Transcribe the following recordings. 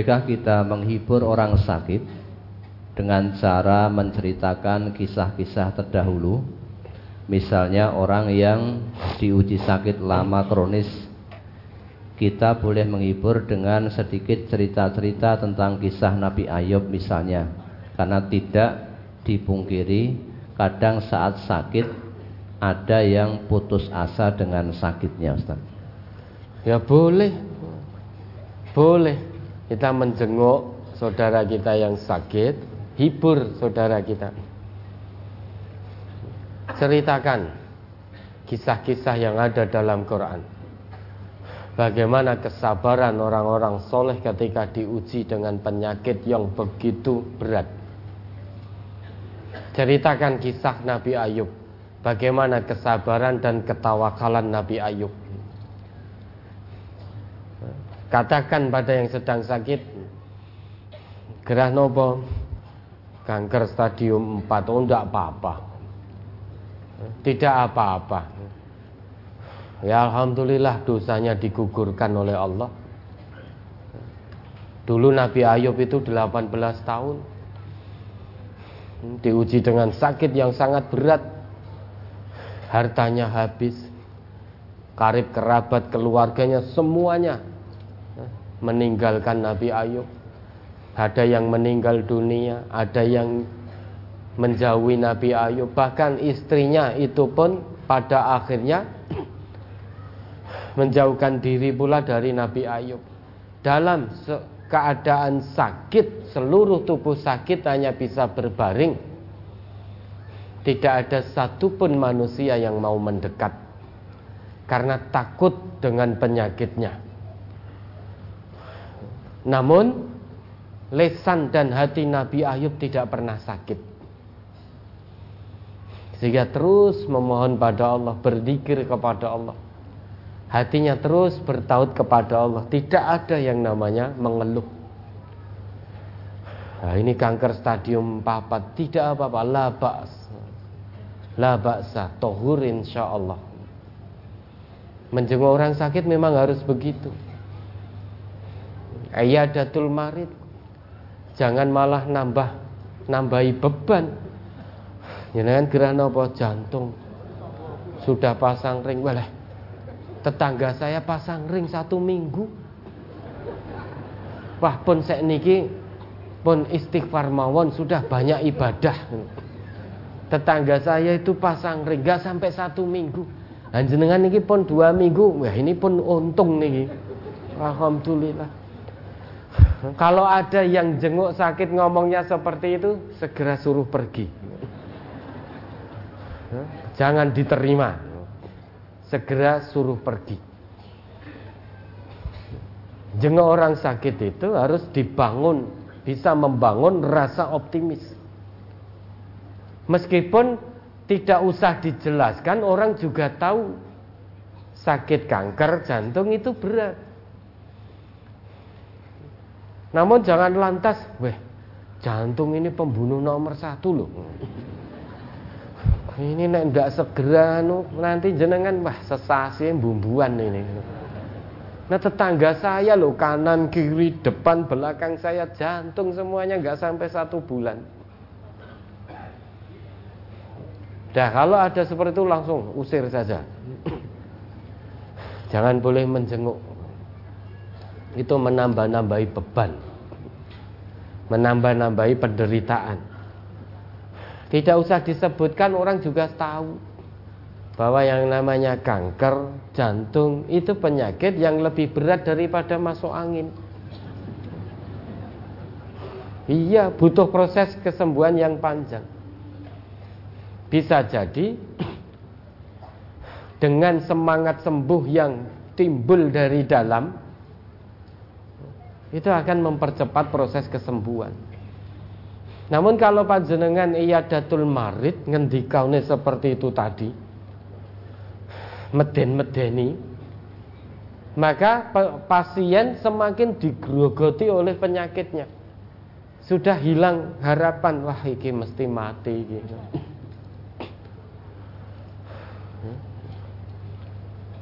bolehkah kita menghibur orang sakit dengan cara menceritakan kisah-kisah terdahulu? Misalnya orang yang diuji sakit lama kronis. Kita boleh menghibur dengan sedikit cerita-cerita tentang kisah Nabi Ayub misalnya. Karena tidak dipungkiri kadang saat sakit ada yang putus asa dengan sakitnya Ustaz. Ya boleh. Boleh kita menjenguk saudara kita yang sakit hibur saudara kita ceritakan kisah-kisah yang ada dalam Quran. Bagaimana kesabaran orang-orang soleh ketika diuji dengan penyakit yang begitu berat. Ceritakan kisah Nabi Ayub. Bagaimana kesabaran dan ketawakalan Nabi Ayub. Katakan pada yang sedang sakit, gerah nopo, kanker stadium 4, oh enggak apa-apa. Tidak apa-apa. Ya Alhamdulillah dosanya digugurkan oleh Allah. Dulu Nabi Ayub itu 18 tahun. Diuji dengan sakit yang sangat berat. Hartanya habis. Karib kerabat keluarganya semuanya Meninggalkan Nabi Ayub. Ada yang meninggal dunia Ada yang menjauhi Nabi Ayub. Bahkan istrinya itu pun pada akhirnya menjauhkan diri pula dari Nabi Ayub. Dalam keadaan sakit seluruh tubuh sakit hanya bisa berbaring. Tidak ada satupun manusia yang mau mendekat. Karena takut dengan penyakitnya namun lesan dan hati Nabi Ayub tidak pernah sakit sehingga terus memohon pada Allah, berzikir kepada Allah. Hatinya terus bertaut kepada Allah. Tidak ada yang namanya mengeluh. Nah, ini kanker stadium 4 tidak apa-apa, la ba's. La tohur insya Allah. Menjenguk orang sakit memang harus begitu. Ayadatul marid. Jangan malah nambah nambahi beban. Jenengan gerah apa? Jantung. Sudah pasang ring. Boleh tetangga saya pasang ring satu minggu. Wah pun saya niki pun istighfar mawon sudah banyak ibadah. Tetangga saya itu pasang ring gak sampai satu minggu. Dan jenengan niki pun dua minggu. Wah ini pun untung niki. Alhamdulillah kalau ada yang jenguk sakit ngomongnya seperti itu segera suruh pergi Jangan diterima. Segera suruh pergi. Jenguk orang sakit itu harus dibangun, bisa membangun rasa optimis. Meskipun tidak usah dijelaskan, orang juga tahu sakit kanker jantung itu berat. Namun jangan lantas, weh, jantung ini pembunuh nomor satu loh ini nek segera nanti jenengan wah sesasi bumbuan ini. Nah tetangga saya loh kanan kiri depan belakang saya jantung semuanya nggak sampai satu bulan. Dah kalau ada seperti itu langsung usir saja. Jangan boleh menjenguk. Itu menambah-nambahi beban. Menambah-nambahi penderitaan. Tidak usah disebutkan orang juga tahu bahwa yang namanya kanker jantung itu penyakit yang lebih berat daripada masuk angin. Iya, butuh proses kesembuhan yang panjang. Bisa jadi dengan semangat sembuh yang timbul dari dalam itu akan mempercepat proses kesembuhan. Namun kalau panjenengan datul marid ngendikaune seperti itu tadi meden-medeni maka pasien semakin digrogoti oleh penyakitnya. Sudah hilang harapan, wah iki mesti mati gitu.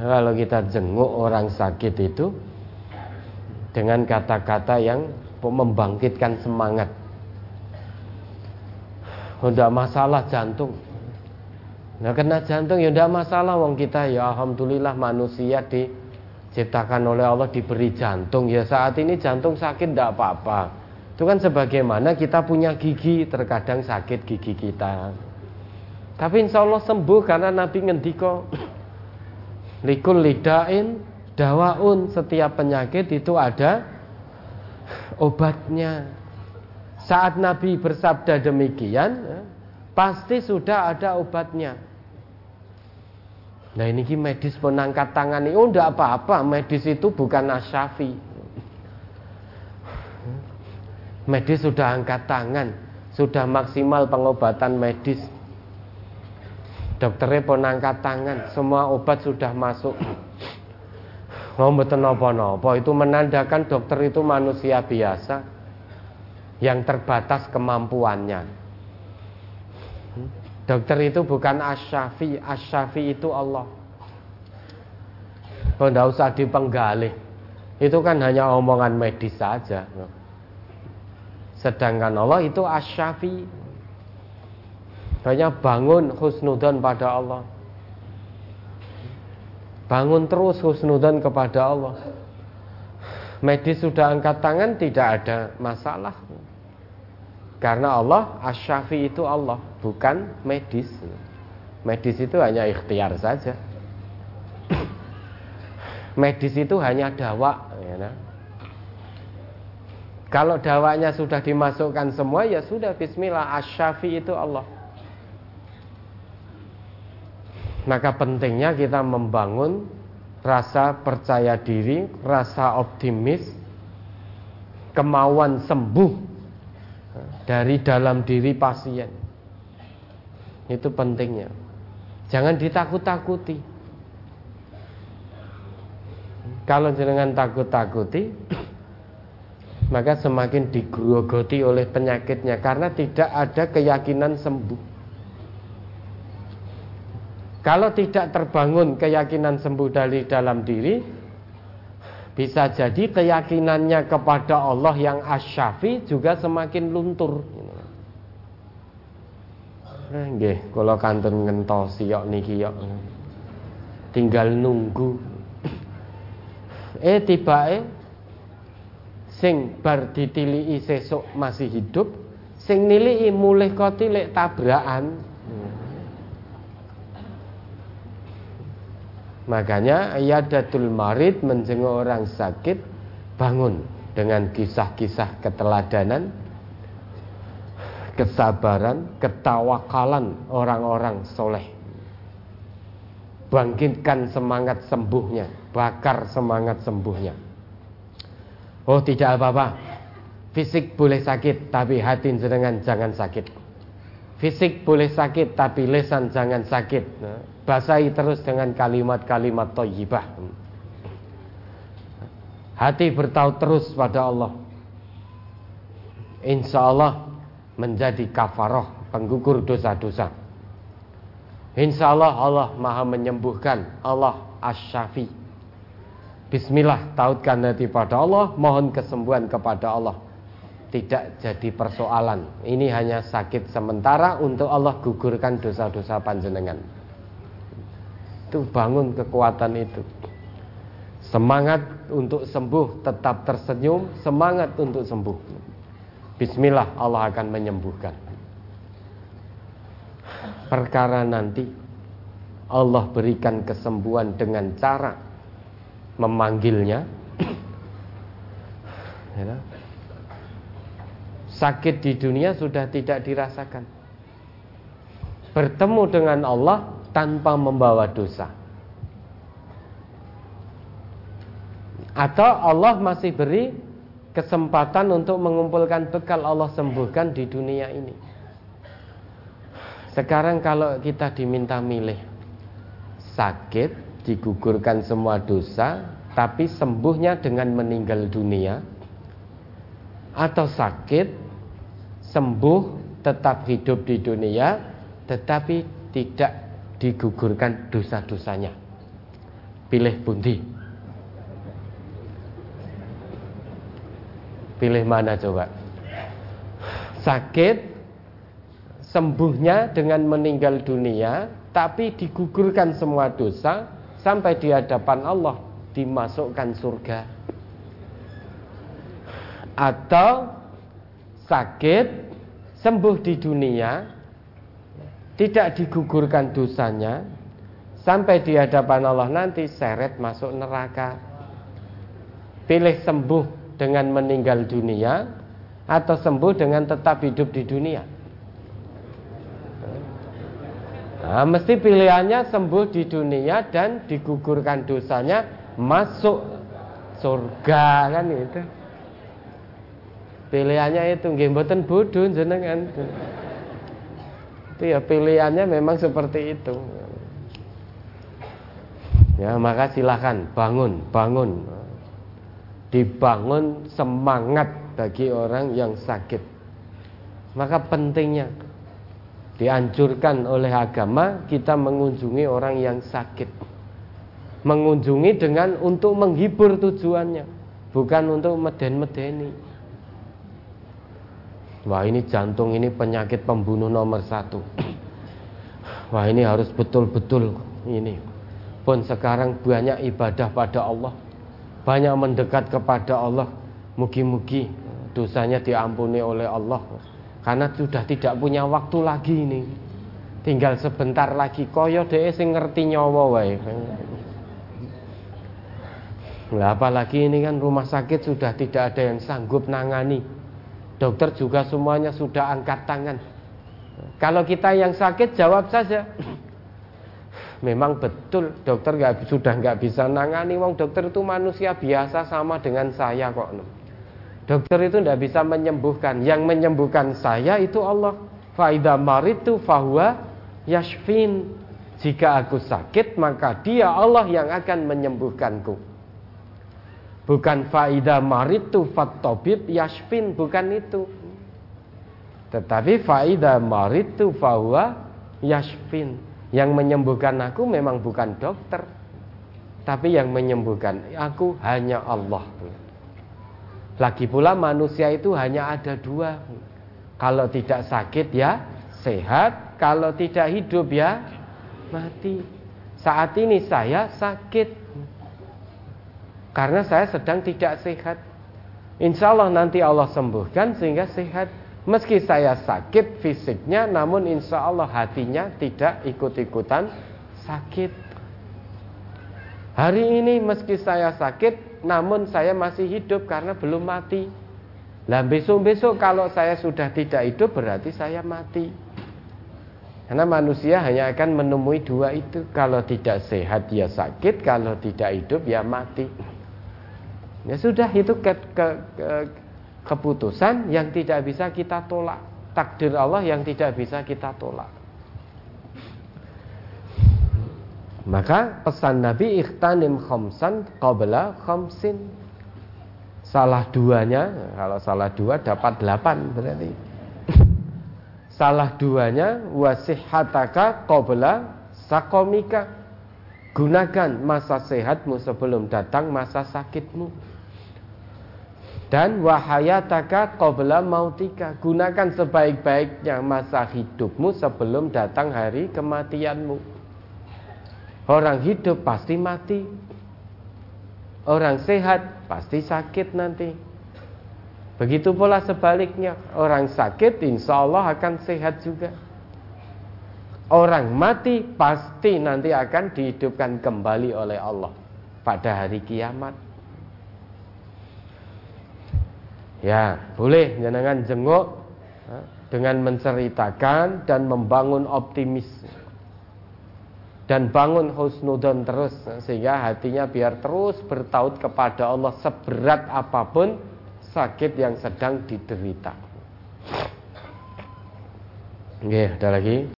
Kalau kita jenguk orang sakit itu dengan kata-kata yang membangkitkan semangat. Tidak masalah jantung. Nah kena jantung ya tidak masalah wong kita ya alhamdulillah manusia diciptakan oleh Allah diberi jantung ya saat ini jantung sakit tidak apa-apa. Itu kan sebagaimana kita punya gigi terkadang sakit gigi kita. Tapi insya Allah sembuh karena Nabi ngendiko likul lidain dawaun setiap penyakit itu ada obatnya. Saat Nabi bersabda demikian, ya, pasti sudah ada obatnya. Nah ini medis penangkat tangan ini, oh enggak apa-apa, medis itu bukan asyafi. Medis sudah angkat tangan, sudah maksimal pengobatan medis. Dokternya pun angkat tangan, semua obat sudah masuk. Oh betul nopo-nopo itu menandakan dokter itu manusia biasa yang terbatas kemampuannya. Dokter itu bukan asyafi, asyafi itu Allah. Tidak usah dipenggali. Itu kan hanya omongan medis saja. Sedangkan Allah itu asyafi. Banyak bangun husnudan pada Allah. Bangun terus husnudan kepada Allah. Medis sudah angkat tangan tidak ada masalah. Karena Allah asyafi itu Allah, bukan medis. Medis itu hanya ikhtiar saja. medis itu hanya dawa. Ya, nah. Kalau dawanya sudah dimasukkan semua ya sudah Bismillah asyafi itu Allah. Maka pentingnya kita membangun rasa percaya diri, rasa optimis, kemauan sembuh dari dalam diri pasien. Itu pentingnya. Jangan ditakut-takuti. Kalau jenengan takut-takuti, maka semakin digrogoti oleh penyakitnya karena tidak ada keyakinan sembuh. Kalau tidak terbangun keyakinan sembuh dari dalam diri, bisa jadi keyakinannya kepada Allah yang asyafi juga semakin luntur. Nah, nggih, kalau kanton ngentosi yok niki yok. Tinggal nunggu. Eh tiba eh sing bar ditilii sesuk masih hidup, sing nilii mulih koti lek tabrakan. Makanya Ayadatul Marid menjenguk orang sakit bangun dengan kisah-kisah keteladanan, kesabaran, ketawakalan orang-orang soleh. Bangkitkan semangat sembuhnya, bakar semangat sembuhnya. Oh tidak apa-apa, fisik boleh sakit, tapi hati sedangkan jangan sakit. Fisik boleh sakit, tapi lesan jangan sakit. Basahi terus dengan kalimat-kalimat toyibah. Hati bertaut terus pada Allah. Insya Allah menjadi kafaroh penggugur dosa-dosa. Insya Allah Allah maha menyembuhkan Allah asyafi. Bismillah tautkan hati pada Allah Mohon kesembuhan kepada Allah Tidak jadi persoalan Ini hanya sakit sementara Untuk Allah gugurkan dosa-dosa panjenengan itu bangun kekuatan itu. Semangat untuk sembuh, tetap tersenyum, semangat untuk sembuh. Bismillah Allah akan menyembuhkan. Perkara nanti Allah berikan kesembuhan dengan cara memanggilnya. Sakit di dunia sudah tidak dirasakan. Bertemu dengan Allah tanpa membawa dosa. Atau Allah masih beri kesempatan untuk mengumpulkan bekal Allah sembuhkan di dunia ini. Sekarang kalau kita diminta milih sakit, digugurkan semua dosa, tapi sembuhnya dengan meninggal dunia, atau sakit, sembuh, tetap hidup di dunia, tetapi tidak digugurkan dosa-dosanya. Pilih bundi. Pilih mana coba? Sakit sembuhnya dengan meninggal dunia tapi digugurkan semua dosa sampai di hadapan Allah dimasukkan surga atau sakit sembuh di dunia tidak digugurkan dosanya sampai di hadapan Allah nanti seret masuk neraka pilih sembuh dengan meninggal dunia atau sembuh dengan tetap hidup di dunia Nah, mesti pilihannya sembuh di dunia dan digugurkan dosanya masuk surga kan itu. Pilihannya itu nggih mboten bodho jenengan. Itu ya pilihannya memang seperti itu. Ya, maka silahkan bangun, bangun. Dibangun semangat bagi orang yang sakit. Maka pentingnya Dianjurkan oleh agama kita mengunjungi orang yang sakit. Mengunjungi dengan untuk menghibur tujuannya, bukan untuk meden-medeni. Wah ini jantung ini penyakit pembunuh nomor satu. Wah ini harus betul-betul ini. Pun sekarang banyak ibadah pada Allah, banyak mendekat kepada Allah. Mugi-mugi dosanya diampuni oleh Allah. Karena sudah tidak punya waktu lagi ini. Tinggal sebentar lagi koyo deh sing ngerti nyawa wae. Lah apalagi ini kan rumah sakit sudah tidak ada yang sanggup nangani. Dokter juga semuanya sudah angkat tangan. Kalau kita yang sakit jawab saja. Memang betul dokter gak, sudah nggak bisa nangani. Wong dokter itu manusia biasa sama dengan saya kok. Dokter itu tidak bisa menyembuhkan. Yang menyembuhkan saya itu Allah. Faida maritu fahuwa yashfin. Jika aku sakit maka dia Allah yang akan menyembuhkanku. Bukan faida maritu fattobib yashfin. Bukan itu. Tetapi faida maritu fahuwa yashfin. Yang menyembuhkan aku memang bukan dokter. Tapi yang menyembuhkan aku hanya Allah. Lagi pula manusia itu hanya ada dua. Kalau tidak sakit ya sehat, kalau tidak hidup ya mati. Saat ini saya sakit karena saya sedang tidak sehat. Insya Allah nanti Allah sembuhkan sehingga sehat. Meski saya sakit fisiknya, namun insya Allah hatinya tidak ikut-ikutan sakit. Hari ini meski saya sakit, namun saya masih hidup karena belum mati. Nah besok-besok kalau saya sudah tidak hidup berarti saya mati. Karena manusia hanya akan menemui dua itu. Kalau tidak sehat ya sakit, kalau tidak hidup ya mati. Ya sudah itu ke, ke, ke, keputusan yang tidak bisa kita tolak. Takdir Allah yang tidak bisa kita tolak. Maka pesan Nabi ikhtanim khamsan qabla khamsin. Salah duanya, kalau salah dua dapat delapan berarti. salah duanya wasihataka qabla sakomika. Gunakan masa sehatmu sebelum datang masa sakitmu. Dan wahayataka qabla mautika. Gunakan sebaik-baiknya masa hidupmu sebelum datang hari kematianmu. Orang hidup pasti mati. Orang sehat pasti sakit nanti. Begitu pula sebaliknya, orang sakit insya Allah akan sehat juga. Orang mati pasti nanti akan dihidupkan kembali oleh Allah pada hari kiamat. Ya, boleh jangan jenguk dengan menceritakan dan membangun optimisme dan bangun husnudon terus sehingga hatinya biar terus bertaut kepada Allah seberat apa pun sakit yang sedang diderita. Oke, ada lagi.